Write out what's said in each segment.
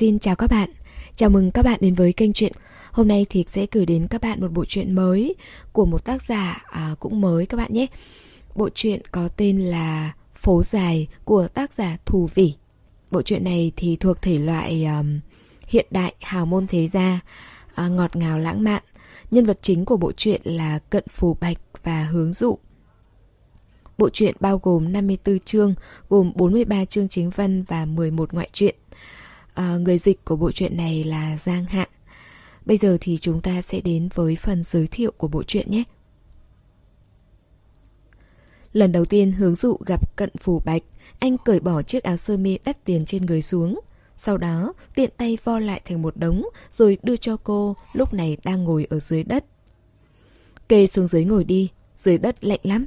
Xin chào các bạn, chào mừng các bạn đến với kênh truyện. Hôm nay thì sẽ gửi đến các bạn một bộ truyện mới của một tác giả à, cũng mới các bạn nhé. Bộ truyện có tên là Phố Dài của tác giả Thù Vĩ. Bộ truyện này thì thuộc thể loại um, hiện đại hào môn thế gia, à, ngọt ngào lãng mạn. Nhân vật chính của bộ truyện là Cận Phù Bạch và Hướng Dụ. Bộ truyện bao gồm 54 chương, gồm 43 chương chính văn và 11 ngoại truyện. À, người dịch của bộ truyện này là Giang Hạ. Bây giờ thì chúng ta sẽ đến với phần giới thiệu của bộ truyện nhé. Lần đầu tiên hướng dụ gặp cận phù bạch, anh cởi bỏ chiếc áo sơ mi đắt tiền trên người xuống. Sau đó, tiện tay vo lại thành một đống rồi đưa cho cô lúc này đang ngồi ở dưới đất. Kê xuống dưới ngồi đi, dưới đất lạnh lắm.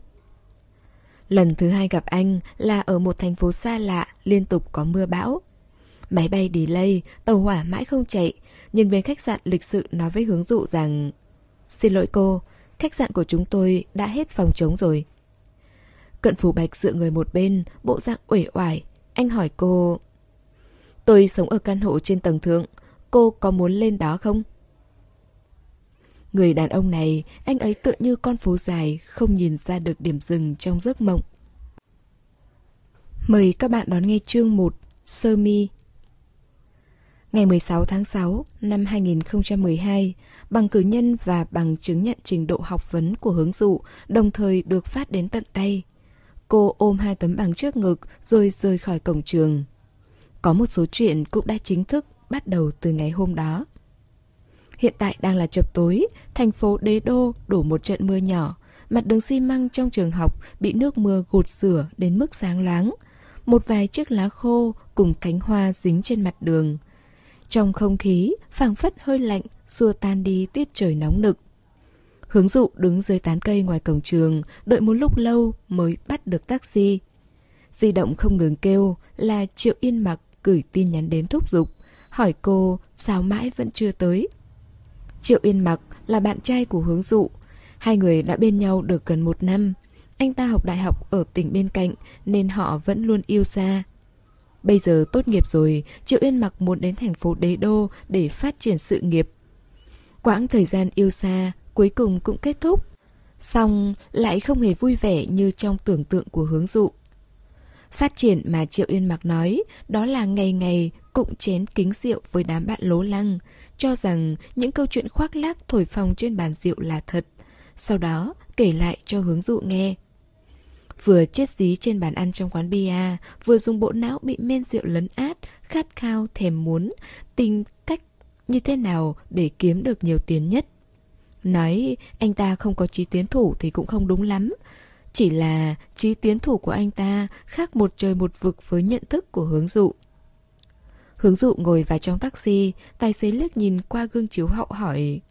Lần thứ hai gặp anh là ở một thành phố xa lạ, liên tục có mưa bão. Máy bay delay, tàu hỏa mãi không chạy, nhân viên khách sạn lịch sự nói với hướng dụ rằng Xin lỗi cô, khách sạn của chúng tôi đã hết phòng trống rồi. Cận phủ bạch dựa người một bên, bộ dạng uể oải. Anh hỏi cô Tôi sống ở căn hộ trên tầng thượng, cô có muốn lên đó không? Người đàn ông này, anh ấy tựa như con phố dài, không nhìn ra được điểm dừng trong giấc mộng. Mời các bạn đón nghe chương 1, Sơ Mi. Ngày 16 tháng 6 năm 2012, bằng cử nhân và bằng chứng nhận trình độ học vấn của hướng dụ đồng thời được phát đến tận tay. Cô ôm hai tấm bằng trước ngực rồi rời khỏi cổng trường. Có một số chuyện cũng đã chính thức bắt đầu từ ngày hôm đó. Hiện tại đang là chập tối, thành phố Đế Đô đổ một trận mưa nhỏ. Mặt đường xi măng trong trường học bị nước mưa gột rửa đến mức sáng loáng. Một vài chiếc lá khô cùng cánh hoa dính trên mặt đường. Trong không khí, phảng phất hơi lạnh, xua tan đi tiết trời nóng nực. Hướng dụ đứng dưới tán cây ngoài cổng trường, đợi một lúc lâu mới bắt được taxi. Di động không ngừng kêu là Triệu Yên Mặc gửi tin nhắn đến thúc giục, hỏi cô sao mãi vẫn chưa tới. Triệu Yên Mặc là bạn trai của hướng dụ. Hai người đã bên nhau được gần một năm. Anh ta học đại học ở tỉnh bên cạnh nên họ vẫn luôn yêu xa. Bây giờ tốt nghiệp rồi, Triệu Yên Mặc muốn đến thành phố Đế Đô để phát triển sự nghiệp. Quãng thời gian yêu xa cuối cùng cũng kết thúc. Xong lại không hề vui vẻ như trong tưởng tượng của hướng dụ. Phát triển mà Triệu Yên Mặc nói đó là ngày ngày cụng chén kính rượu với đám bạn lố lăng, cho rằng những câu chuyện khoác lác thổi phồng trên bàn rượu là thật. Sau đó kể lại cho hướng dụ nghe. Vừa chết dí trên bàn ăn trong quán bia, vừa dùng bộ não bị men rượu lấn át, khát khao, thèm muốn, tìm cách như thế nào để kiếm được nhiều tiền nhất. Nói anh ta không có trí tiến thủ thì cũng không đúng lắm. Chỉ là trí tiến thủ của anh ta khác một trời một vực với nhận thức của hướng dụ. Hướng dụ ngồi vào trong taxi, tài xế liếc nhìn qua gương chiếu hậu hỏi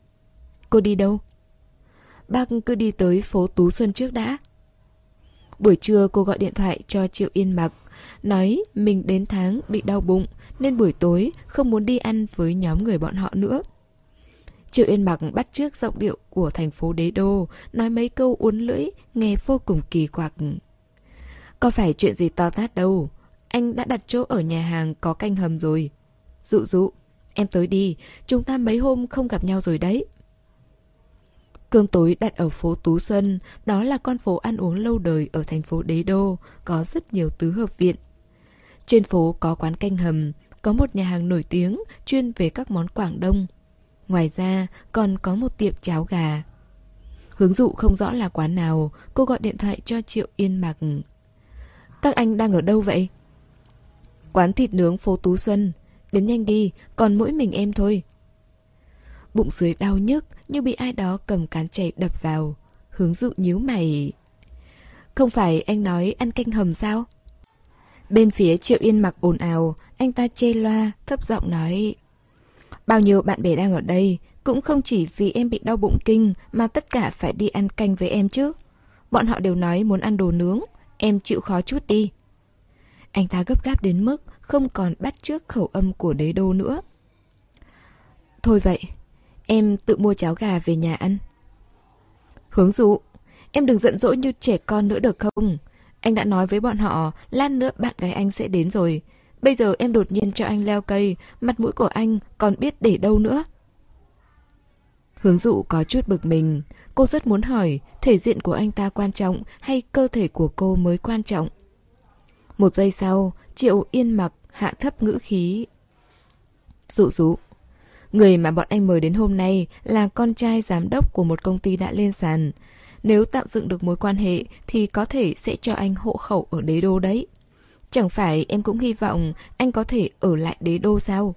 Cô đi đâu? Bác cứ đi tới phố Tú Xuân trước đã. Buổi trưa cô gọi điện thoại cho Triệu Yên Mặc, nói mình đến tháng bị đau bụng nên buổi tối không muốn đi ăn với nhóm người bọn họ nữa. Triệu Yên Mặc bắt trước giọng điệu của thành phố Đế Đô, nói mấy câu uốn lưỡi, nghe vô cùng kỳ quặc. Có phải chuyện gì to tát đâu, anh đã đặt chỗ ở nhà hàng có canh hầm rồi. Dụ dụ, em tới đi, chúng ta mấy hôm không gặp nhau rồi đấy. Cơm tối đặt ở phố Tú Xuân, đó là con phố ăn uống lâu đời ở thành phố Đế Đô, có rất nhiều tứ hợp viện. Trên phố có quán canh hầm, có một nhà hàng nổi tiếng chuyên về các món Quảng Đông. Ngoài ra còn có một tiệm cháo gà. Hướng dụ không rõ là quán nào, cô gọi điện thoại cho Triệu Yên Mạc. Các anh đang ở đâu vậy? Quán thịt nướng phố Tú Xuân. Đến nhanh đi, còn mỗi mình em thôi. Bụng dưới đau nhức như bị ai đó cầm cán chảy đập vào. Hướng dụ nhíu mày. Không phải anh nói ăn canh hầm sao? Bên phía Triệu Yên mặc ồn ào, anh ta chê loa, thấp giọng nói. Bao nhiêu bạn bè đang ở đây, cũng không chỉ vì em bị đau bụng kinh mà tất cả phải đi ăn canh với em chứ. Bọn họ đều nói muốn ăn đồ nướng, em chịu khó chút đi. Anh ta gấp gáp đến mức không còn bắt trước khẩu âm của đế đô nữa. Thôi vậy, em tự mua cháo gà về nhà ăn. Hướng dụ, em đừng giận dỗi như trẻ con nữa được không? Anh đã nói với bọn họ, lát nữa bạn gái anh sẽ đến rồi. Bây giờ em đột nhiên cho anh leo cây, mặt mũi của anh còn biết để đâu nữa. Hướng dụ có chút bực mình. Cô rất muốn hỏi thể diện của anh ta quan trọng hay cơ thể của cô mới quan trọng. Một giây sau, Triệu yên mặc hạ thấp ngữ khí. Dụ dụ. Người mà bọn anh mời đến hôm nay là con trai giám đốc của một công ty đã lên sàn. Nếu tạo dựng được mối quan hệ thì có thể sẽ cho anh hộ khẩu ở đế đô đấy. Chẳng phải em cũng hy vọng anh có thể ở lại đế đô sao?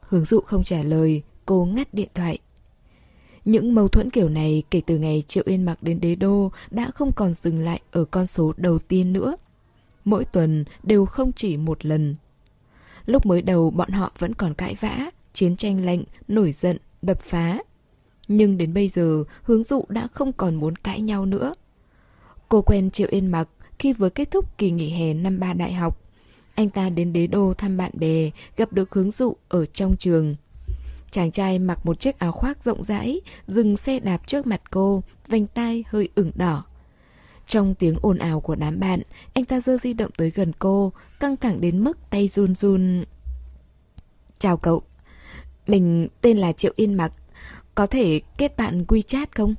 Hướng dụ không trả lời, cô ngắt điện thoại. Những mâu thuẫn kiểu này kể từ ngày Triệu Yên mặc đến đế đô đã không còn dừng lại ở con số đầu tiên nữa. Mỗi tuần đều không chỉ một lần. Lúc mới đầu bọn họ vẫn còn cãi vã, chiến tranh lạnh, nổi giận, đập phá. Nhưng đến bây giờ, hướng dụ đã không còn muốn cãi nhau nữa. Cô quen Triệu Yên mặc khi vừa kết thúc kỳ nghỉ hè năm ba đại học. Anh ta đến đế đô thăm bạn bè, gặp được hướng dụ ở trong trường. Chàng trai mặc một chiếc áo khoác rộng rãi, dừng xe đạp trước mặt cô, vành tai hơi ửng đỏ. Trong tiếng ồn ào của đám bạn, anh ta giơ di động tới gần cô, căng thẳng đến mức tay run run. Chào cậu, mình tên là Triệu Yên Mặc, có thể kết bạn WeChat không?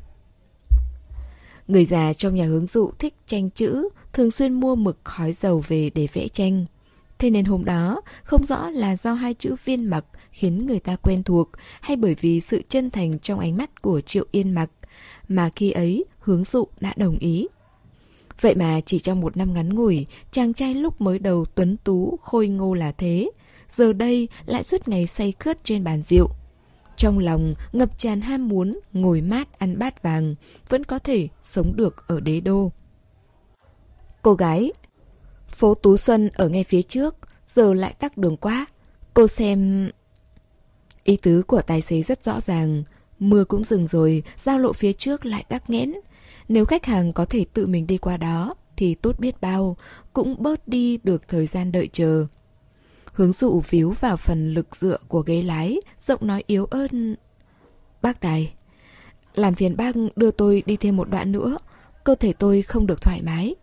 Người già trong nhà hướng dụ thích tranh chữ, thường xuyên mua mực khói dầu về để vẽ tranh. Thế nên hôm đó, không rõ là do hai chữ viên mặc khiến người ta quen thuộc hay bởi vì sự chân thành trong ánh mắt của Triệu Yên mặc, mà khi ấy hướng dụ đã đồng ý. Vậy mà chỉ trong một năm ngắn ngủi, chàng trai lúc mới đầu tuấn tú, khôi ngô là thế, giờ đây lại suốt ngày say khướt trên bàn rượu. Trong lòng ngập tràn ham muốn, ngồi mát ăn bát vàng, vẫn có thể sống được ở đế đô. Cô gái Phố Tú Xuân ở ngay phía trước, giờ lại tắc đường quá. Cô xem... Ý tứ của tài xế rất rõ ràng. Mưa cũng dừng rồi, giao lộ phía trước lại tắc nghẽn. Nếu khách hàng có thể tự mình đi qua đó, thì tốt biết bao, cũng bớt đi được thời gian đợi chờ. Hướng dụ víu vào phần lực dựa của ghế lái, giọng nói yếu ớt. Bác Tài, làm phiền bác đưa tôi đi thêm một đoạn nữa, cơ thể tôi không được thoải mái.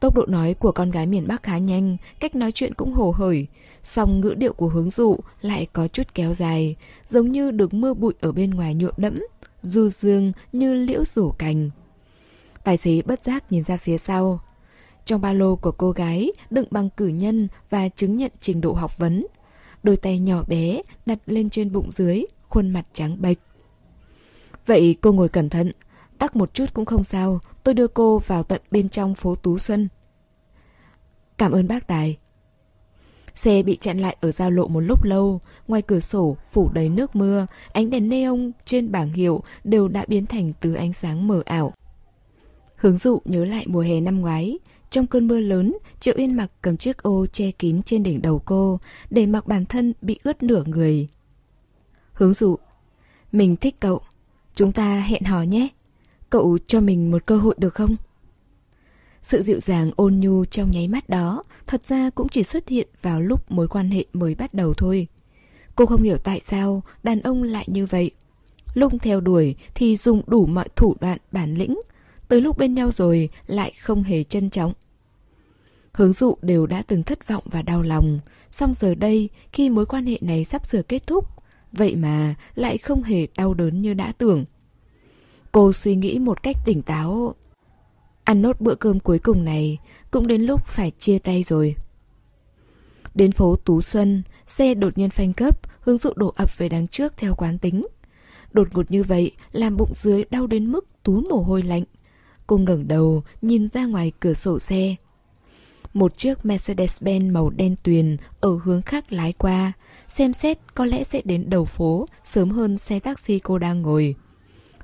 Tốc độ nói của con gái miền Bắc khá nhanh, cách nói chuyện cũng hồ hởi, song ngữ điệu của hướng dụ lại có chút kéo dài, giống như được mưa bụi ở bên ngoài nhuộm đẫm, du dương như liễu rủ cành. Tài xế bất giác nhìn ra phía sau. Trong ba lô của cô gái đựng bằng cử nhân và chứng nhận trình độ học vấn. Đôi tay nhỏ bé đặt lên trên bụng dưới, khuôn mặt trắng bệch. Vậy cô ngồi cẩn thận, tắc một chút cũng không sao, tôi đưa cô vào tận bên trong phố Tú Xuân. Cảm ơn bác Tài. Xe bị chặn lại ở giao lộ một lúc lâu, ngoài cửa sổ phủ đầy nước mưa, ánh đèn neon trên bảng hiệu đều đã biến thành từ ánh sáng mờ ảo. Hướng dụ nhớ lại mùa hè năm ngoái, trong cơn mưa lớn, Triệu Yên mặc cầm chiếc ô che kín trên đỉnh đầu cô, để mặc bản thân bị ướt nửa người. Hướng dụ, mình thích cậu, chúng ta hẹn hò nhé. Cậu cho mình một cơ hội được không? Sự dịu dàng ôn nhu trong nháy mắt đó thật ra cũng chỉ xuất hiện vào lúc mối quan hệ mới bắt đầu thôi. Cô không hiểu tại sao đàn ông lại như vậy. Lúc theo đuổi thì dùng đủ mọi thủ đoạn bản lĩnh, tới lúc bên nhau rồi lại không hề trân trọng. Hướng dụ đều đã từng thất vọng và đau lòng, song giờ đây khi mối quan hệ này sắp sửa kết thúc, vậy mà lại không hề đau đớn như đã tưởng. Cô suy nghĩ một cách tỉnh táo. Ăn nốt bữa cơm cuối cùng này, cũng đến lúc phải chia tay rồi. Đến phố Tú Xuân, xe đột nhiên phanh cấp, hướng dụ đổ ập về đằng trước theo quán tính. Đột ngột như vậy, làm bụng dưới đau đến mức tú mồ hôi lạnh. Cô ngẩng đầu, nhìn ra ngoài cửa sổ xe. Một chiếc Mercedes-Benz màu đen tuyền ở hướng khác lái qua, xem xét có lẽ sẽ đến đầu phố sớm hơn xe taxi cô đang ngồi.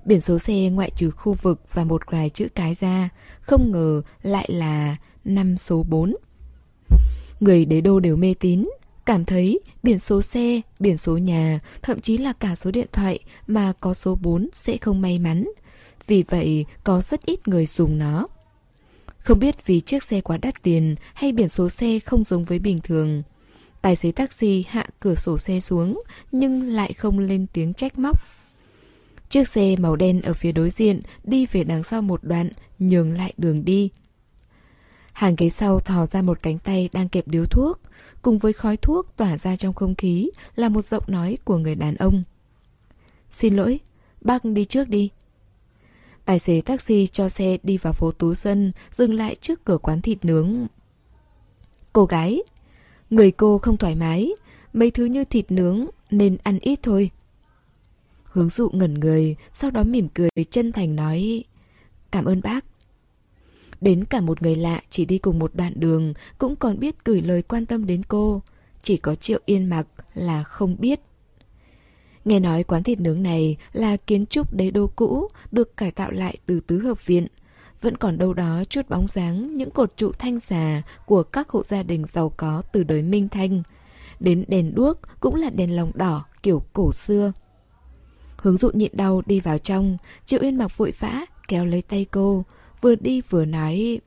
Biển số xe ngoại trừ khu vực và một vài chữ cái ra, không ngờ lại là năm số 4. Người đế đô đều mê tín, cảm thấy biển số xe, biển số nhà, thậm chí là cả số điện thoại mà có số 4 sẽ không may mắn. Vì vậy, có rất ít người dùng nó. Không biết vì chiếc xe quá đắt tiền hay biển số xe không giống với bình thường. Tài xế taxi hạ cửa sổ xe xuống nhưng lại không lên tiếng trách móc. Chiếc xe màu đen ở phía đối diện đi về đằng sau một đoạn, nhường lại đường đi. Hàng ghế sau thò ra một cánh tay đang kẹp điếu thuốc, cùng với khói thuốc tỏa ra trong không khí là một giọng nói của người đàn ông. Xin lỗi, bác đi trước đi. Tài xế taxi cho xe đi vào phố Tú Dân, dừng lại trước cửa quán thịt nướng. Cô gái, người cô không thoải mái, mấy thứ như thịt nướng nên ăn ít thôi. Hướng dụ ngẩn người, sau đó mỉm cười chân thành nói Cảm ơn bác. Đến cả một người lạ chỉ đi cùng một đoạn đường cũng còn biết gửi lời quan tâm đến cô. Chỉ có Triệu Yên Mặc là không biết. Nghe nói quán thịt nướng này là kiến trúc đế đô cũ được cải tạo lại từ tứ hợp viện. Vẫn còn đâu đó chút bóng dáng những cột trụ thanh xà của các hộ gia đình giàu có từ đời Minh Thanh. Đến đèn đuốc cũng là đèn lồng đỏ kiểu cổ xưa. Hướng dụ nhịn đau đi vào trong, Triệu Yên mặc vội vã, kéo lấy tay cô, vừa đi vừa nói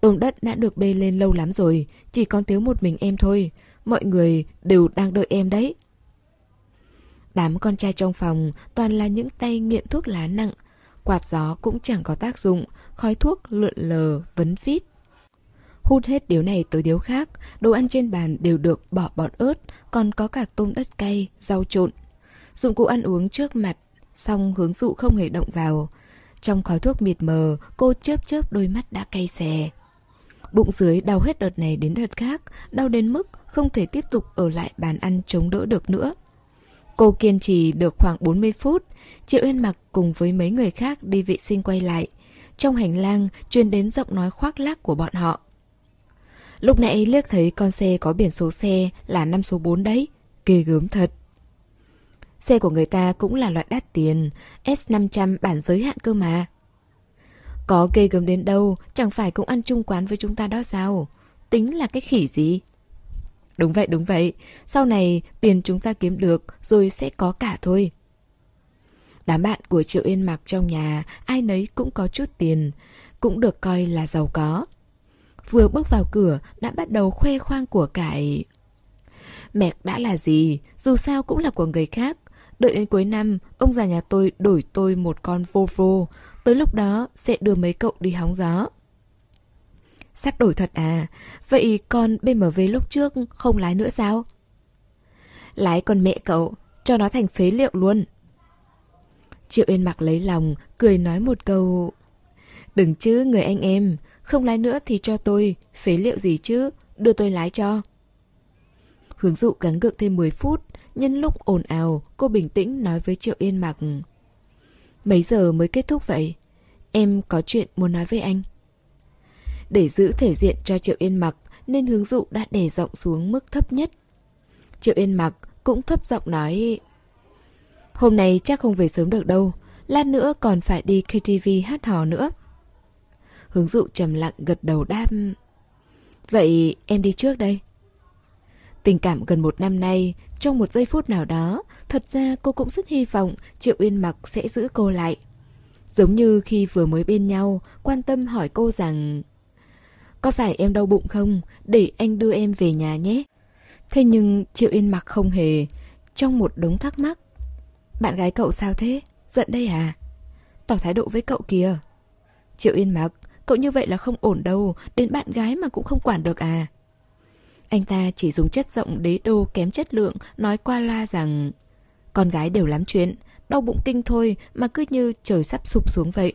Tôm đất đã được bê lên lâu lắm rồi Chỉ còn thiếu một mình em thôi Mọi người đều đang đợi em đấy Đám con trai trong phòng toàn là những tay nghiện thuốc lá nặng Quạt gió cũng chẳng có tác dụng Khói thuốc lượn lờ, vấn vít Hút hết điếu này tới điếu khác Đồ ăn trên bàn đều được bỏ bọt ớt Còn có cả tôm đất cay, rau trộn Dụng cụ ăn uống trước mặt Xong hướng dụ không hề động vào trong khói thuốc mịt mờ, cô chớp chớp đôi mắt đã cay xè. Bụng dưới đau hết đợt này đến đợt khác, đau đến mức không thể tiếp tục ở lại bàn ăn chống đỡ được nữa. Cô kiên trì được khoảng 40 phút, Triệu Yên mặc cùng với mấy người khác đi vệ sinh quay lại. Trong hành lang truyền đến giọng nói khoác lác của bọn họ. Lúc nãy liếc thấy con xe có biển số xe là năm số 4 đấy, ghê gớm thật. Xe của người ta cũng là loại đắt tiền, S500 bản giới hạn cơ mà. Có ghê gớm đến đâu, chẳng phải cũng ăn chung quán với chúng ta đó sao? Tính là cái khỉ gì? Đúng vậy, đúng vậy. Sau này tiền chúng ta kiếm được rồi sẽ có cả thôi. Đám bạn của Triệu Yên Mặc trong nhà, ai nấy cũng có chút tiền, cũng được coi là giàu có. Vừa bước vào cửa đã bắt đầu khoe khoang của cải. Mẹ đã là gì, dù sao cũng là của người khác, Đợi đến cuối năm, ông già nhà tôi đổi tôi một con Volvo. Tới lúc đó sẽ đưa mấy cậu đi hóng gió. Sắp đổi thật à? Vậy con BMW lúc trước không lái nữa sao? Lái con mẹ cậu, cho nó thành phế liệu luôn. Triệu Yên mặc lấy lòng, cười nói một câu. Đừng chứ người anh em, không lái nữa thì cho tôi, phế liệu gì chứ, đưa tôi lái cho. Hướng dụ gắng gượng thêm 10 phút, Nhân lúc ồn ào, cô bình tĩnh nói với Triệu Yên Mặc. Mấy giờ mới kết thúc vậy? Em có chuyện muốn nói với anh. Để giữ thể diện cho Triệu Yên Mặc nên hướng dụ đã để giọng xuống mức thấp nhất. Triệu Yên Mặc cũng thấp giọng nói Hôm nay chắc không về sớm được đâu, lát nữa còn phải đi KTV hát hò nữa. Hướng dụ trầm lặng gật đầu đáp Vậy em đi trước đây. Tình cảm gần một năm nay, trong một giây phút nào đó, thật ra cô cũng rất hy vọng Triệu Uyên Mặc sẽ giữ cô lại. Giống như khi vừa mới bên nhau, quan tâm hỏi cô rằng có phải em đau bụng không? Để anh đưa em về nhà nhé. Thế nhưng Triệu Yên Mặc không hề, trong một đống thắc mắc. Bạn gái cậu sao thế? Giận đây à? Tỏ thái độ với cậu kìa. Triệu Yên Mặc, cậu như vậy là không ổn đâu, đến bạn gái mà cũng không quản được à? Anh ta chỉ dùng chất giọng đế đô kém chất lượng nói qua la rằng Con gái đều lắm chuyện, đau bụng kinh thôi mà cứ như trời sắp sụp xuống vậy.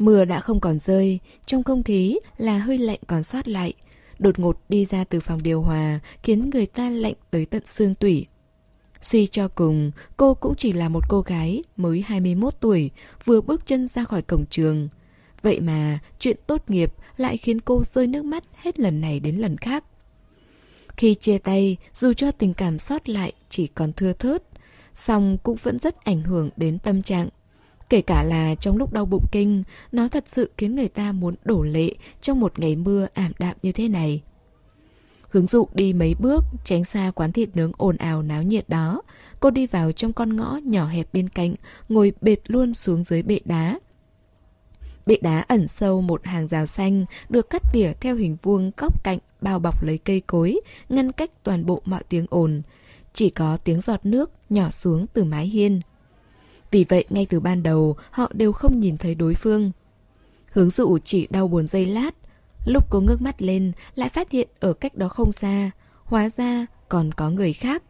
Mưa đã không còn rơi, trong không khí là hơi lạnh còn sót lại. Đột ngột đi ra từ phòng điều hòa khiến người ta lạnh tới tận xương tủy. Suy cho cùng, cô cũng chỉ là một cô gái mới 21 tuổi, vừa bước chân ra khỏi cổng trường. Vậy mà chuyện tốt nghiệp lại khiến cô rơi nước mắt hết lần này đến lần khác. Khi chia tay, dù cho tình cảm sót lại chỉ còn thưa thớt, song cũng vẫn rất ảnh hưởng đến tâm trạng. Kể cả là trong lúc đau bụng kinh, nó thật sự khiến người ta muốn đổ lệ trong một ngày mưa ảm đạm như thế này. Hướng dụ đi mấy bước, tránh xa quán thịt nướng ồn ào náo nhiệt đó. Cô đi vào trong con ngõ nhỏ hẹp bên cạnh, ngồi bệt luôn xuống dưới bệ đá, Bệ đá ẩn sâu một hàng rào xanh được cắt tỉa theo hình vuông góc cạnh bao bọc lấy cây cối, ngăn cách toàn bộ mọi tiếng ồn. Chỉ có tiếng giọt nước nhỏ xuống từ mái hiên. Vì vậy ngay từ ban đầu họ đều không nhìn thấy đối phương. Hướng dụ chỉ đau buồn giây lát. Lúc cô ngước mắt lên, lại phát hiện ở cách đó không xa. Hóa ra còn có người khác.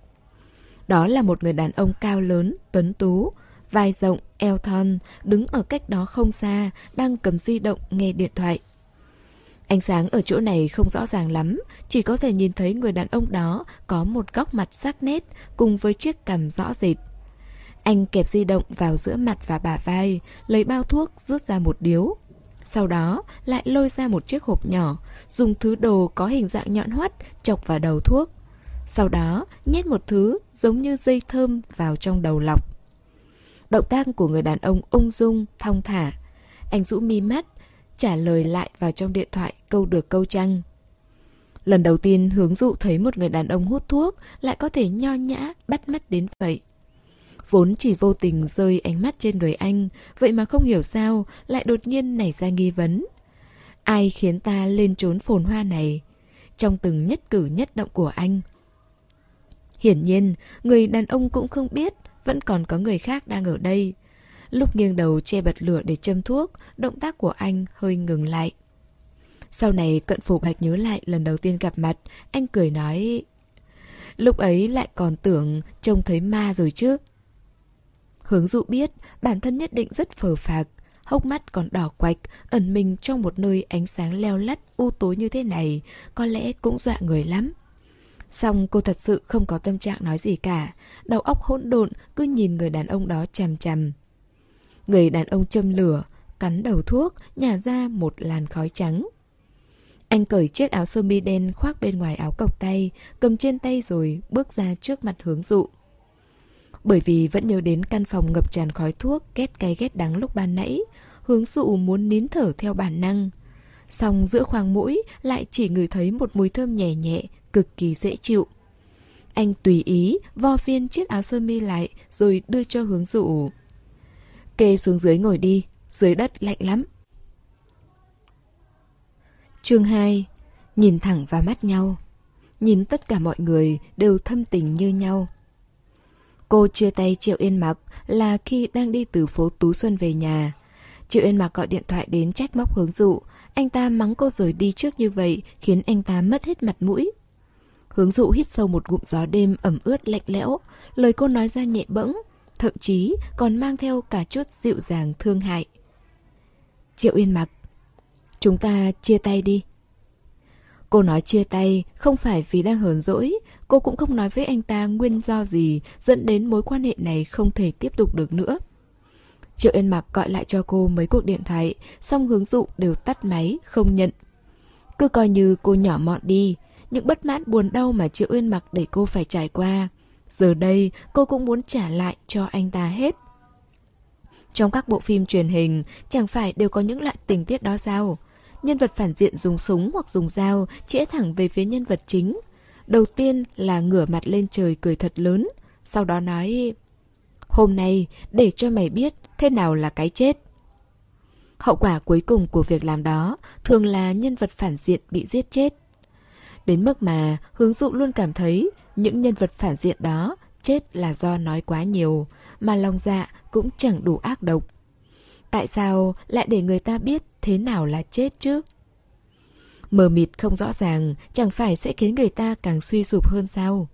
Đó là một người đàn ông cao lớn, tuấn tú, vai rộng, eo thon, đứng ở cách đó không xa, đang cầm di động nghe điện thoại. Ánh sáng ở chỗ này không rõ ràng lắm, chỉ có thể nhìn thấy người đàn ông đó có một góc mặt sắc nét cùng với chiếc cằm rõ rệt. Anh kẹp di động vào giữa mặt và bả vai, lấy bao thuốc rút ra một điếu. Sau đó lại lôi ra một chiếc hộp nhỏ, dùng thứ đồ có hình dạng nhọn hoắt chọc vào đầu thuốc. Sau đó nhét một thứ giống như dây thơm vào trong đầu lọc. Động tác của người đàn ông ung dung, thong thả. Anh rũ mi mắt, trả lời lại vào trong điện thoại câu được câu trăng. Lần đầu tiên hướng dụ thấy một người đàn ông hút thuốc lại có thể nho nhã, bắt mắt đến vậy. Vốn chỉ vô tình rơi ánh mắt trên người anh, vậy mà không hiểu sao lại đột nhiên nảy ra nghi vấn. Ai khiến ta lên trốn phồn hoa này? Trong từng nhất cử nhất động của anh. Hiển nhiên, người đàn ông cũng không biết vẫn còn có người khác đang ở đây. Lúc nghiêng đầu che bật lửa để châm thuốc, động tác của anh hơi ngừng lại. Sau này cận phủ bạch nhớ lại lần đầu tiên gặp mặt, anh cười nói... Lúc ấy lại còn tưởng trông thấy ma rồi chứ. Hướng dụ biết bản thân nhất định rất phờ phạc, hốc mắt còn đỏ quạch, ẩn mình trong một nơi ánh sáng leo lắt u tối như thế này, có lẽ cũng dọa người lắm. Xong cô thật sự không có tâm trạng nói gì cả, đầu óc hỗn độn cứ nhìn người đàn ông đó chằm chằm. Người đàn ông châm lửa, cắn đầu thuốc, nhả ra một làn khói trắng. Anh cởi chiếc áo sơ mi đen khoác bên ngoài áo cộc tay, cầm trên tay rồi bước ra trước mặt hướng dụ. Bởi vì vẫn nhớ đến căn phòng ngập tràn khói thuốc, ghét cay ghét đắng lúc ban nãy, hướng dụ muốn nín thở theo bản năng. Xong giữa khoang mũi lại chỉ ngửi thấy một mùi thơm nhẹ nhẹ, cực kỳ dễ chịu. Anh tùy ý vo viên chiếc áo sơ mi lại rồi đưa cho hướng dụ. Kê xuống dưới ngồi đi, dưới đất lạnh lắm. Chương 2 Nhìn thẳng vào mắt nhau Nhìn tất cả mọi người đều thâm tình như nhau Cô chia tay Triệu Yên Mặc là khi đang đi từ phố Tú Xuân về nhà. Triệu Yên Mặc gọi điện thoại đến trách móc hướng dụ. Anh ta mắng cô rời đi trước như vậy khiến anh ta mất hết mặt mũi. Hướng dụ hít sâu một ngụm gió đêm ẩm ướt lạnh lẽo. Lời cô nói ra nhẹ bẫng, thậm chí còn mang theo cả chút dịu dàng thương hại. Triệu Yên Mặc, chúng ta chia tay đi. Cô nói chia tay không phải vì đang hờn dỗi, cô cũng không nói với anh ta nguyên do gì dẫn đến mối quan hệ này không thể tiếp tục được nữa. Triệu Yên Mặc gọi lại cho cô mấy cuộc điện thoại, xong hướng dụ đều tắt máy, không nhận. Cứ coi như cô nhỏ mọn đi, những bất mãn buồn đau mà Triệu Yên Mặc để cô phải trải qua. Giờ đây, cô cũng muốn trả lại cho anh ta hết. Trong các bộ phim truyền hình, chẳng phải đều có những loại tình tiết đó sao? Nhân vật phản diện dùng súng hoặc dùng dao chĩa thẳng về phía nhân vật chính. Đầu tiên là ngửa mặt lên trời cười thật lớn, sau đó nói Hôm nay để cho mày biết thế nào là cái chết. Hậu quả cuối cùng của việc làm đó thường là nhân vật phản diện bị giết chết. Đến mức mà hướng dụ luôn cảm thấy những nhân vật phản diện đó chết là do nói quá nhiều, mà lòng dạ cũng chẳng đủ ác độc. Tại sao lại để người ta biết thế nào là chết chứ? Mờ mịt không rõ ràng chẳng phải sẽ khiến người ta càng suy sụp hơn sao?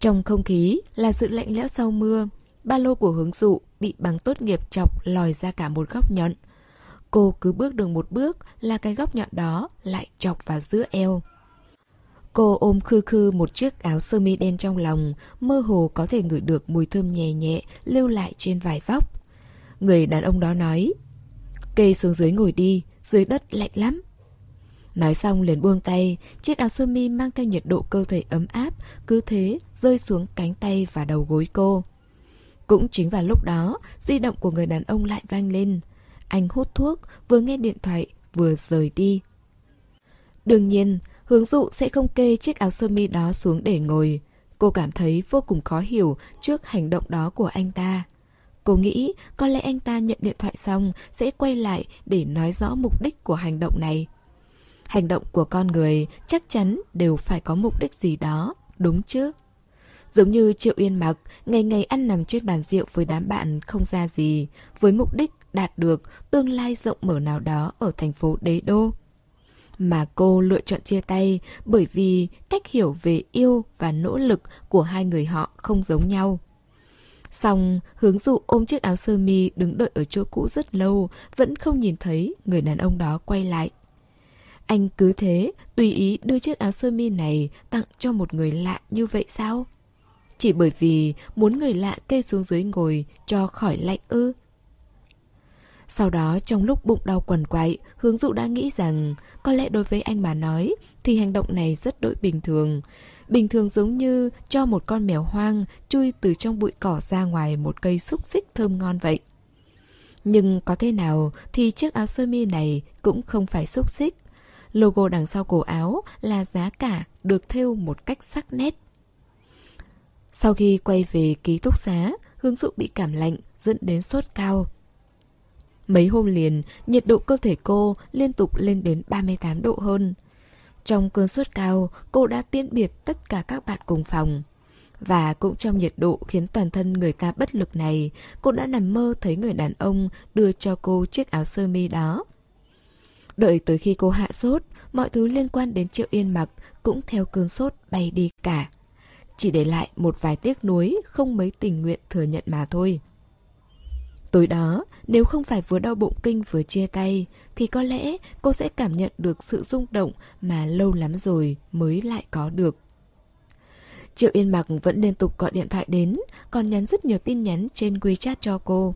Trong không khí là sự lạnh lẽo sau mưa, ba lô của hướng dụ bị bằng tốt nghiệp chọc lòi ra cả một góc nhọn. Cô cứ bước được một bước là cái góc nhọn đó lại chọc vào giữa eo. Cô ôm khư khư một chiếc áo sơ mi đen trong lòng, mơ hồ có thể ngửi được mùi thơm nhẹ nhẹ lưu lại trên vải vóc. Người đàn ông đó nói, Kê xuống dưới ngồi đi, Dưới đất lạnh lắm. Nói xong liền buông tay, Chiếc áo sơ mi mang theo nhiệt độ cơ thể ấm áp, Cứ thế rơi xuống cánh tay và đầu gối cô. Cũng chính vào lúc đó, Di động của người đàn ông lại vang lên. Anh hút thuốc, Vừa nghe điện thoại, Vừa rời đi. Đương nhiên Hướng dụ sẽ không kê chiếc áo sơ mi đó xuống để ngồi. Cô cảm thấy vô cùng khó hiểu Trước hành động đó của anh ta. Cô nghĩ có lẽ anh ta nhận điện thoại xong sẽ quay lại để nói rõ mục đích của hành động này. Hành động của con người chắc chắn đều phải có mục đích gì đó, đúng chứ? Giống như Triệu Yên Mặc, ngày ngày ăn nằm trên bàn rượu với đám bạn không ra gì, với mục đích đạt được tương lai rộng mở nào đó ở thành phố đế đô. Mà cô lựa chọn chia tay bởi vì cách hiểu về yêu và nỗ lực của hai người họ không giống nhau. Xong, hướng dụ ôm chiếc áo sơ mi đứng đợi ở chỗ cũ rất lâu, vẫn không nhìn thấy người đàn ông đó quay lại. Anh cứ thế, tùy ý đưa chiếc áo sơ mi này tặng cho một người lạ như vậy sao? Chỉ bởi vì muốn người lạ kê xuống dưới ngồi cho khỏi lạnh ư? Sau đó trong lúc bụng đau quằn quại, hướng dụ đã nghĩ rằng có lẽ đối với anh mà nói thì hành động này rất đối bình thường. Bình thường giống như cho một con mèo hoang chui từ trong bụi cỏ ra ngoài một cây xúc xích thơm ngon vậy. Nhưng có thế nào thì chiếc áo sơ mi này cũng không phải xúc xích. Logo đằng sau cổ áo là giá cả được thêu một cách sắc nét. Sau khi quay về ký túc xá, Hướng Dụ bị cảm lạnh dẫn đến sốt cao. Mấy hôm liền, nhiệt độ cơ thể cô liên tục lên đến 38 độ hơn. Trong cơn sốt cao, cô đã tiễn biệt tất cả các bạn cùng phòng. Và cũng trong nhiệt độ khiến toàn thân người ta bất lực này, cô đã nằm mơ thấy người đàn ông đưa cho cô chiếc áo sơ mi đó. Đợi tới khi cô hạ sốt, mọi thứ liên quan đến Triệu Yên mặc cũng theo cơn sốt bay đi cả. Chỉ để lại một vài tiếc nuối không mấy tình nguyện thừa nhận mà thôi. Tối đó, nếu không phải vừa đau bụng kinh vừa chia tay, thì có lẽ cô sẽ cảm nhận được sự rung động mà lâu lắm rồi mới lại có được. Triệu Yên Mặc vẫn liên tục gọi điện thoại đến, còn nhắn rất nhiều tin nhắn trên WeChat cho cô.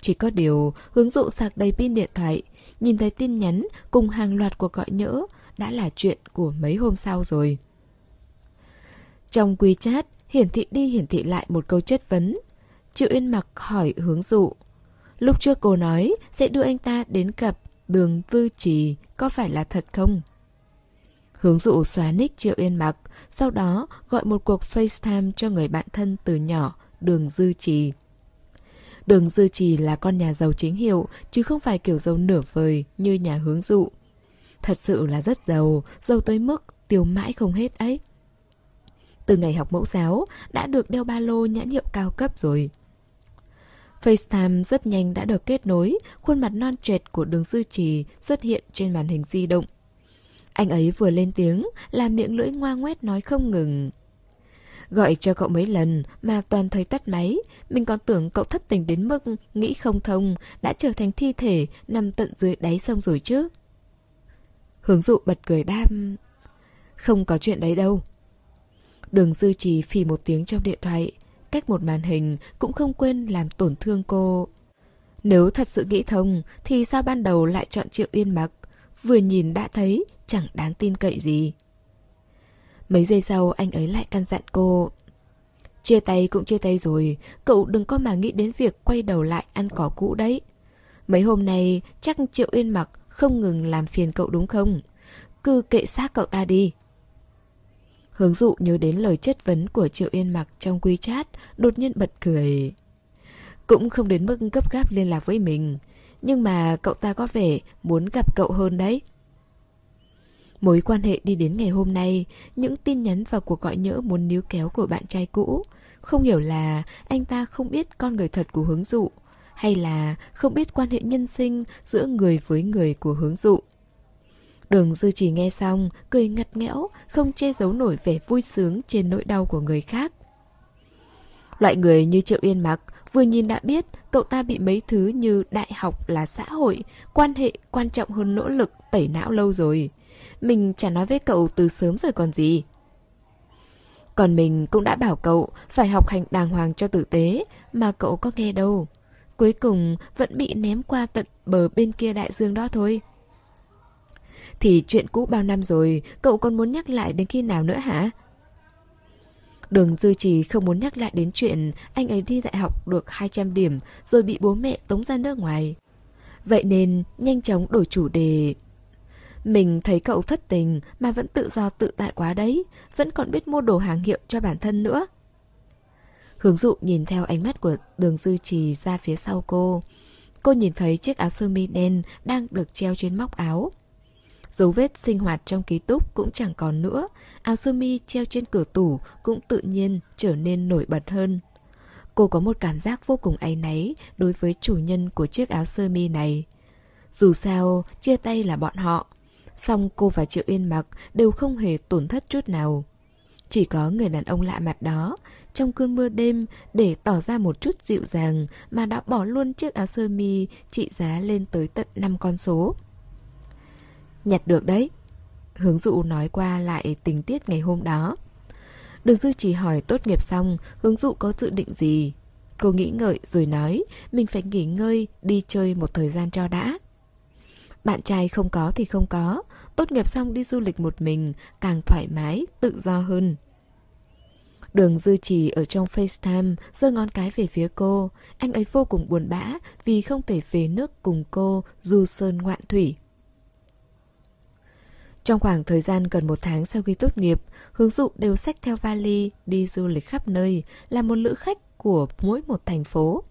Chỉ có điều, hướng dụ sạc đầy pin điện thoại, nhìn thấy tin nhắn cùng hàng loạt cuộc gọi nhỡ đã là chuyện của mấy hôm sau rồi. Trong WeChat, hiển thị đi hiển thị lại một câu chất vấn. Triệu Yên Mặc hỏi hướng dụ. Lúc trước cô nói sẽ đưa anh ta đến gặp đường tư trì, có phải là thật không? Hướng dụ xóa nick Triệu Yên Mặc, sau đó gọi một cuộc FaceTime cho người bạn thân từ nhỏ, đường dư trì. Đường dư trì là con nhà giàu chính hiệu, chứ không phải kiểu giàu nửa vời như nhà hướng dụ. Thật sự là rất giàu, giàu tới mức tiêu mãi không hết ấy. Từ ngày học mẫu giáo, đã được đeo ba lô nhãn hiệu cao cấp rồi. FaceTime rất nhanh đã được kết nối, khuôn mặt non trệt của đường dư trì xuất hiện trên màn hình di động. Anh ấy vừa lên tiếng là miệng lưỡi ngoa ngoét nói không ngừng. Gọi cho cậu mấy lần mà toàn thấy tắt máy, mình còn tưởng cậu thất tình đến mức nghĩ không thông, đã trở thành thi thể nằm tận dưới đáy sông rồi chứ. Hướng dụ bật cười đam. Không có chuyện đấy đâu. Đường dư trì phì một tiếng trong điện thoại, cách một màn hình cũng không quên làm tổn thương cô. Nếu thật sự nghĩ thông thì sao ban đầu lại chọn Triệu Yên Mặc? Vừa nhìn đã thấy chẳng đáng tin cậy gì. Mấy giây sau anh ấy lại căn dặn cô. Chia tay cũng chia tay rồi, cậu đừng có mà nghĩ đến việc quay đầu lại ăn cỏ cũ đấy. Mấy hôm nay chắc Triệu Yên Mặc không ngừng làm phiền cậu đúng không? Cứ kệ xác cậu ta đi. Hướng dụ nhớ đến lời chất vấn của Triệu Yên Mặc trong quy chat, đột nhiên bật cười. Cũng không đến mức gấp gáp liên lạc với mình, nhưng mà cậu ta có vẻ muốn gặp cậu hơn đấy. Mối quan hệ đi đến ngày hôm nay, những tin nhắn và cuộc gọi nhỡ muốn níu kéo của bạn trai cũ. Không hiểu là anh ta không biết con người thật của hướng dụ, hay là không biết quan hệ nhân sinh giữa người với người của hướng dụ. Đường dư chỉ nghe xong, cười ngặt nghẽo, không che giấu nổi vẻ vui sướng trên nỗi đau của người khác. Loại người như Triệu Yên Mặc vừa nhìn đã biết cậu ta bị mấy thứ như đại học là xã hội, quan hệ quan trọng hơn nỗ lực tẩy não lâu rồi. Mình chả nói với cậu từ sớm rồi còn gì. Còn mình cũng đã bảo cậu phải học hành đàng hoàng cho tử tế, mà cậu có nghe đâu. Cuối cùng vẫn bị ném qua tận bờ bên kia đại dương đó thôi. Thì chuyện cũ bao năm rồi, cậu còn muốn nhắc lại đến khi nào nữa hả? Đường Dư Trì không muốn nhắc lại đến chuyện anh ấy đi đại học được 200 điểm rồi bị bố mẹ tống ra nước ngoài. Vậy nên nhanh chóng đổi chủ đề. Mình thấy cậu thất tình mà vẫn tự do tự tại quá đấy, vẫn còn biết mua đồ hàng hiệu cho bản thân nữa. Hướng dụ nhìn theo ánh mắt của đường Dư Trì ra phía sau cô. Cô nhìn thấy chiếc áo sơ mi đen đang được treo trên móc áo. Dấu vết sinh hoạt trong ký túc cũng chẳng còn nữa, áo sơ mi treo trên cửa tủ cũng tự nhiên trở nên nổi bật hơn. Cô có một cảm giác vô cùng áy náy đối với chủ nhân của chiếc áo sơ mi này. Dù sao, chia tay là bọn họ. Song cô và Triệu Yên mặc đều không hề tổn thất chút nào. Chỉ có người đàn ông lạ mặt đó, trong cơn mưa đêm để tỏ ra một chút dịu dàng mà đã bỏ luôn chiếc áo sơ mi trị giá lên tới tận 5 con số. Nhặt được đấy. Hướng dụ nói qua lại tình tiết ngày hôm đó. Đường dư chỉ hỏi tốt nghiệp xong, hướng dụ có dự định gì. Cô nghĩ ngợi rồi nói mình phải nghỉ ngơi, đi chơi một thời gian cho đã. Bạn trai không có thì không có, tốt nghiệp xong đi du lịch một mình, càng thoải mái, tự do hơn. Đường dư trì ở trong FaceTime giơ ngón cái về phía cô. Anh ấy vô cùng buồn bã vì không thể về nước cùng cô du sơn ngoạn thủy. Trong khoảng thời gian gần một tháng sau khi tốt nghiệp, hướng dụ đều xách theo vali đi du lịch khắp nơi, là một lữ khách của mỗi một thành phố.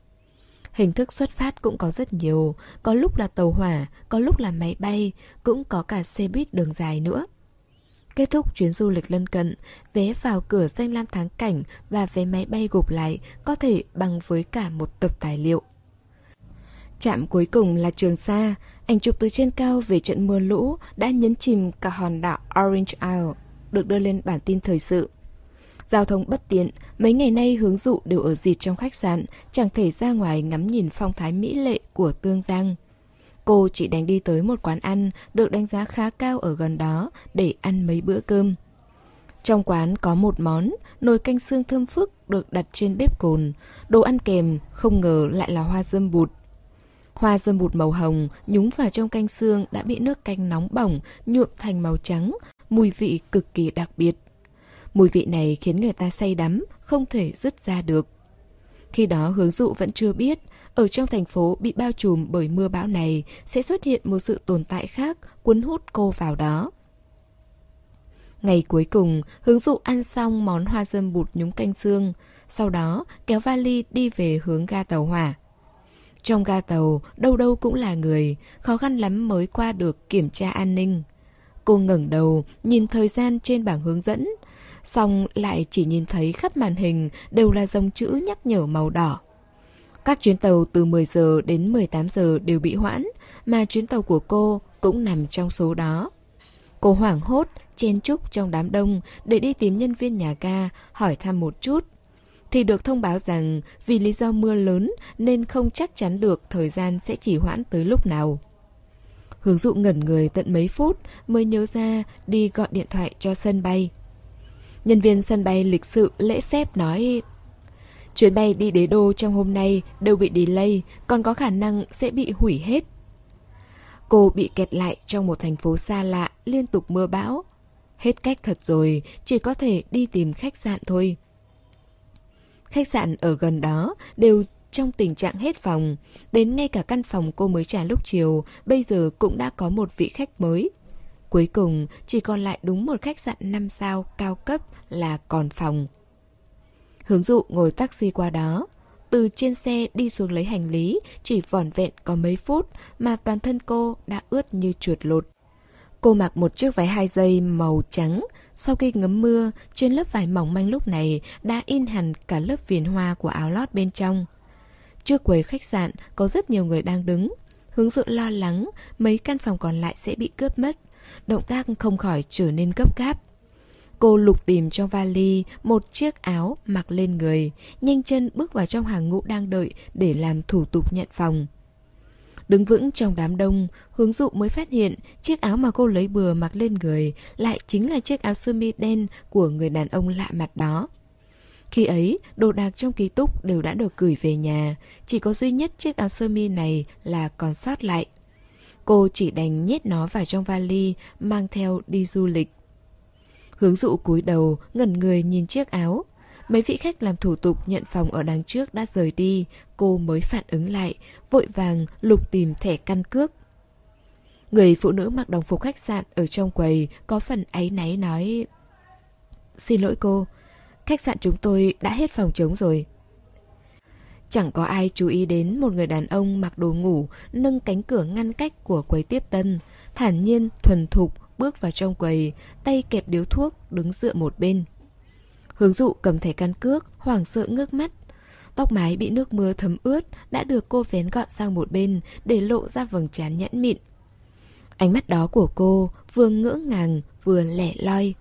Hình thức xuất phát cũng có rất nhiều, có lúc là tàu hỏa, có lúc là máy bay, cũng có cả xe buýt đường dài nữa. Kết thúc chuyến du lịch lân cận, vé vào cửa danh lam thắng cảnh và vé máy bay gộp lại có thể bằng với cả một tập tài liệu. Trạm cuối cùng là Trường Sa, ảnh chụp từ trên cao về trận mưa lũ đã nhấn chìm cả hòn đảo Orange Isle, được đưa lên bản tin thời sự. Giao thông bất tiện, mấy ngày nay hướng dụ đều ở dịt trong khách sạn, chẳng thể ra ngoài ngắm nhìn phong thái mỹ lệ của Tương Giang. Cô chỉ đánh đi tới một quán ăn được đánh giá khá cao ở gần đó để ăn mấy bữa cơm. Trong quán có một món, nồi canh xương thơm phức được đặt trên bếp cồn. Đồ ăn kèm không ngờ lại là hoa dâm bụt. Hoa dâm bụt màu hồng nhúng vào trong canh xương đã bị nước canh nóng bỏng nhuộm thành màu trắng, mùi vị cực kỳ đặc biệt. Mùi vị này khiến người ta say đắm, không thể dứt ra được. Khi đó hướng dụ vẫn chưa biết, ở trong thành phố bị bao trùm bởi mưa bão này sẽ xuất hiện một sự tồn tại khác cuốn hút cô vào đó. Ngày cuối cùng, hướng dụ ăn xong món hoa dâm bụt nhúng canh xương, sau đó kéo vali đi về hướng ga tàu hỏa. Trong ga tàu, đâu đâu cũng là người, khó khăn lắm mới qua được kiểm tra an ninh. Cô ngẩng đầu, nhìn thời gian trên bảng hướng dẫn, xong lại chỉ nhìn thấy khắp màn hình đều là dòng chữ nhắc nhở màu đỏ. Các chuyến tàu từ 10 giờ đến 18 giờ đều bị hoãn, mà chuyến tàu của cô cũng nằm trong số đó. Cô hoảng hốt, chen chúc trong đám đông để đi tìm nhân viên nhà ga hỏi thăm một chút. Thì được thông báo rằng vì lý do mưa lớn nên không chắc chắn được thời gian sẽ chỉ hoãn tới lúc nào. Hướng dụ ngẩn người tận mấy phút mới nhớ ra đi gọi điện thoại cho sân bay. Nhân viên sân bay lịch sự lễ phép nói Chuyến bay đi đế đô trong hôm nay đều bị delay, còn có khả năng sẽ bị hủy hết. Cô bị kẹt lại trong một thành phố xa lạ, liên tục mưa bão. Hết cách thật rồi, chỉ có thể đi tìm khách sạn thôi. Khách sạn ở gần đó đều trong tình trạng hết phòng. Đến ngay cả căn phòng cô mới trả lúc chiều, bây giờ cũng đã có một vị khách mới. Cuối cùng, chỉ còn lại đúng một khách sạn 5 sao cao cấp là còn phòng. Hướng dụ ngồi taxi qua đó. Từ trên xe đi xuống lấy hành lý, chỉ vỏn vẹn có mấy phút mà toàn thân cô đã ướt như chuột lột. Cô mặc một chiếc váy hai dây màu trắng, sau khi ngấm mưa, trên lớp vải mỏng manh lúc này đã in hẳn cả lớp viền hoa của áo lót bên trong. Trước quầy khách sạn có rất nhiều người đang đứng. Hướng dự lo lắng mấy căn phòng còn lại sẽ bị cướp mất. Động tác không khỏi trở nên gấp gáp. Cô lục tìm trong vali một chiếc áo mặc lên người, nhanh chân bước vào trong hàng ngũ đang đợi để làm thủ tục nhận phòng. Đứng vững trong đám đông, hướng dụ mới phát hiện chiếc áo mà cô lấy bừa mặc lên người lại chính là chiếc áo sơ mi đen của người đàn ông lạ mặt đó. Khi ấy, đồ đạc trong ký túc đều đã được gửi về nhà, chỉ có duy nhất chiếc áo sơ mi này là còn sót lại. Cô chỉ đành nhét nó vào trong vali, mang theo đi du lịch. Hướng dụ cúi đầu, ngẩn người nhìn chiếc áo. Mấy vị khách làm thủ tục nhận phòng ở đằng trước đã rời đi, cô mới phản ứng lại, vội vàng lục tìm thẻ căn cước. Người phụ nữ mặc đồng phục khách sạn ở trong quầy có phần áy náy nói Xin lỗi cô, khách sạn chúng tôi đã hết phòng trống rồi. Chẳng có ai chú ý đến một người đàn ông mặc đồ ngủ nâng cánh cửa ngăn cách của quầy tiếp tân, thản nhiên, thuần thục bước vào trong quầy, tay kẹp điếu thuốc, đứng dựa một bên. Hướng dụ cầm thẻ căn cước, hoảng sợ ngước mắt. Tóc mái bị nước mưa thấm ướt đã được cô vén gọn sang một bên để lộ ra vầng trán nhẵn mịn. Ánh mắt đó của cô vừa ngỡ ngàng vừa lẻ loi.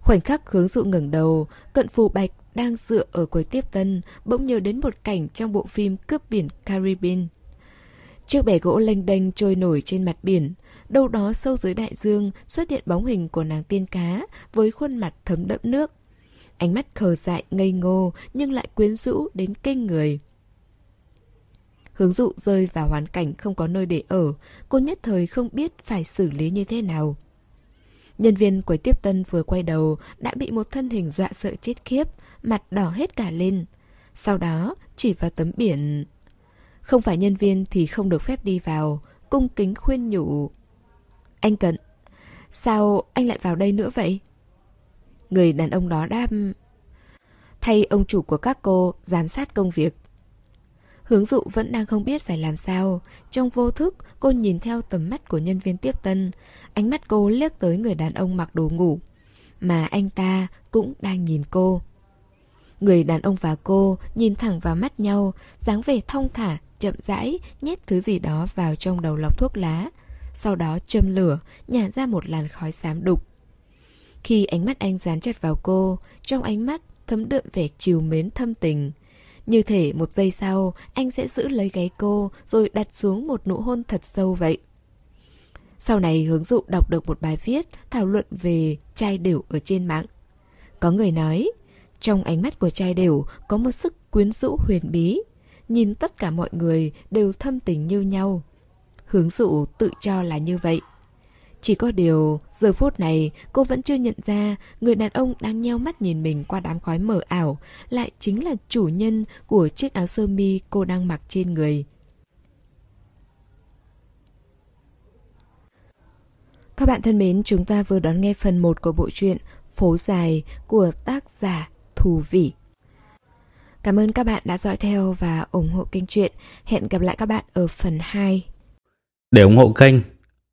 Khoảnh khắc hướng dụ ngẩng đầu, cận phù bạch đang dựa ở quầy tiếp tân bỗng nhớ đến một cảnh trong bộ phim Cướp biển Caribbean. Chiếc bè gỗ lênh đênh trôi nổi trên mặt biển, đâu đó sâu dưới đại dương xuất hiện bóng hình của nàng tiên cá với khuôn mặt thấm đẫm nước. Ánh mắt khờ dại ngây ngô nhưng lại quyến rũ đến kinh người. Hướng dụ rơi vào hoàn cảnh không có nơi để ở, cô nhất thời không biết phải xử lý như thế nào. Nhân viên quầy tiếp tân vừa quay đầu đã bị một thân hình dọa sợ chết khiếp, mặt đỏ hết cả lên. Sau đó chỉ vào tấm biển. Không phải nhân viên thì không được phép đi vào, cung kính khuyên nhủ. Anh Cận, sao anh lại vào đây nữa vậy? Người đàn ông đó đáp Thay ông chủ của các cô giám sát công việc. Hướng dụ vẫn đang không biết phải làm sao. Trong vô thức cô nhìn theo tầm mắt của nhân viên tiếp tân. Ánh mắt cô liếc tới người đàn ông mặc đồ ngủ Mà anh ta cũng đang nhìn cô. Người đàn ông và cô nhìn thẳng vào mắt nhau dáng vẻ thong thả, chậm rãi Nhét thứ gì đó vào trong đầu lọc thuốc lá. Sau đó châm lửa, nhả ra một làn khói xám đục khi ánh mắt anh dán chặt vào cô, trong ánh mắt thấm đượm vẻ chiều mến thâm tình. Như thể một giây sau, anh sẽ giữ lấy gáy cô rồi đặt xuống một nụ hôn thật sâu vậy. Sau này hướng dụ đọc được một bài viết thảo luận về trai đều ở trên mạng. Có người nói, trong ánh mắt của trai đều có một sức quyến rũ huyền bí. Nhìn tất cả mọi người đều thâm tình như nhau. Hướng dụ tự cho là như vậy. Chỉ có điều, giờ phút này cô vẫn chưa nhận ra người đàn ông đang nheo mắt nhìn mình qua đám khói mờ ảo lại chính là chủ nhân của chiếc áo sơ mi cô đang mặc trên người. Các bạn thân mến, chúng ta vừa đón nghe phần 1 của bộ truyện Phố Dài của tác giả Thù Vĩ. Cảm ơn các bạn đã dõi theo và ủng hộ kênh truyện. Hẹn gặp lại các bạn ở phần 2. Để ủng hộ kênh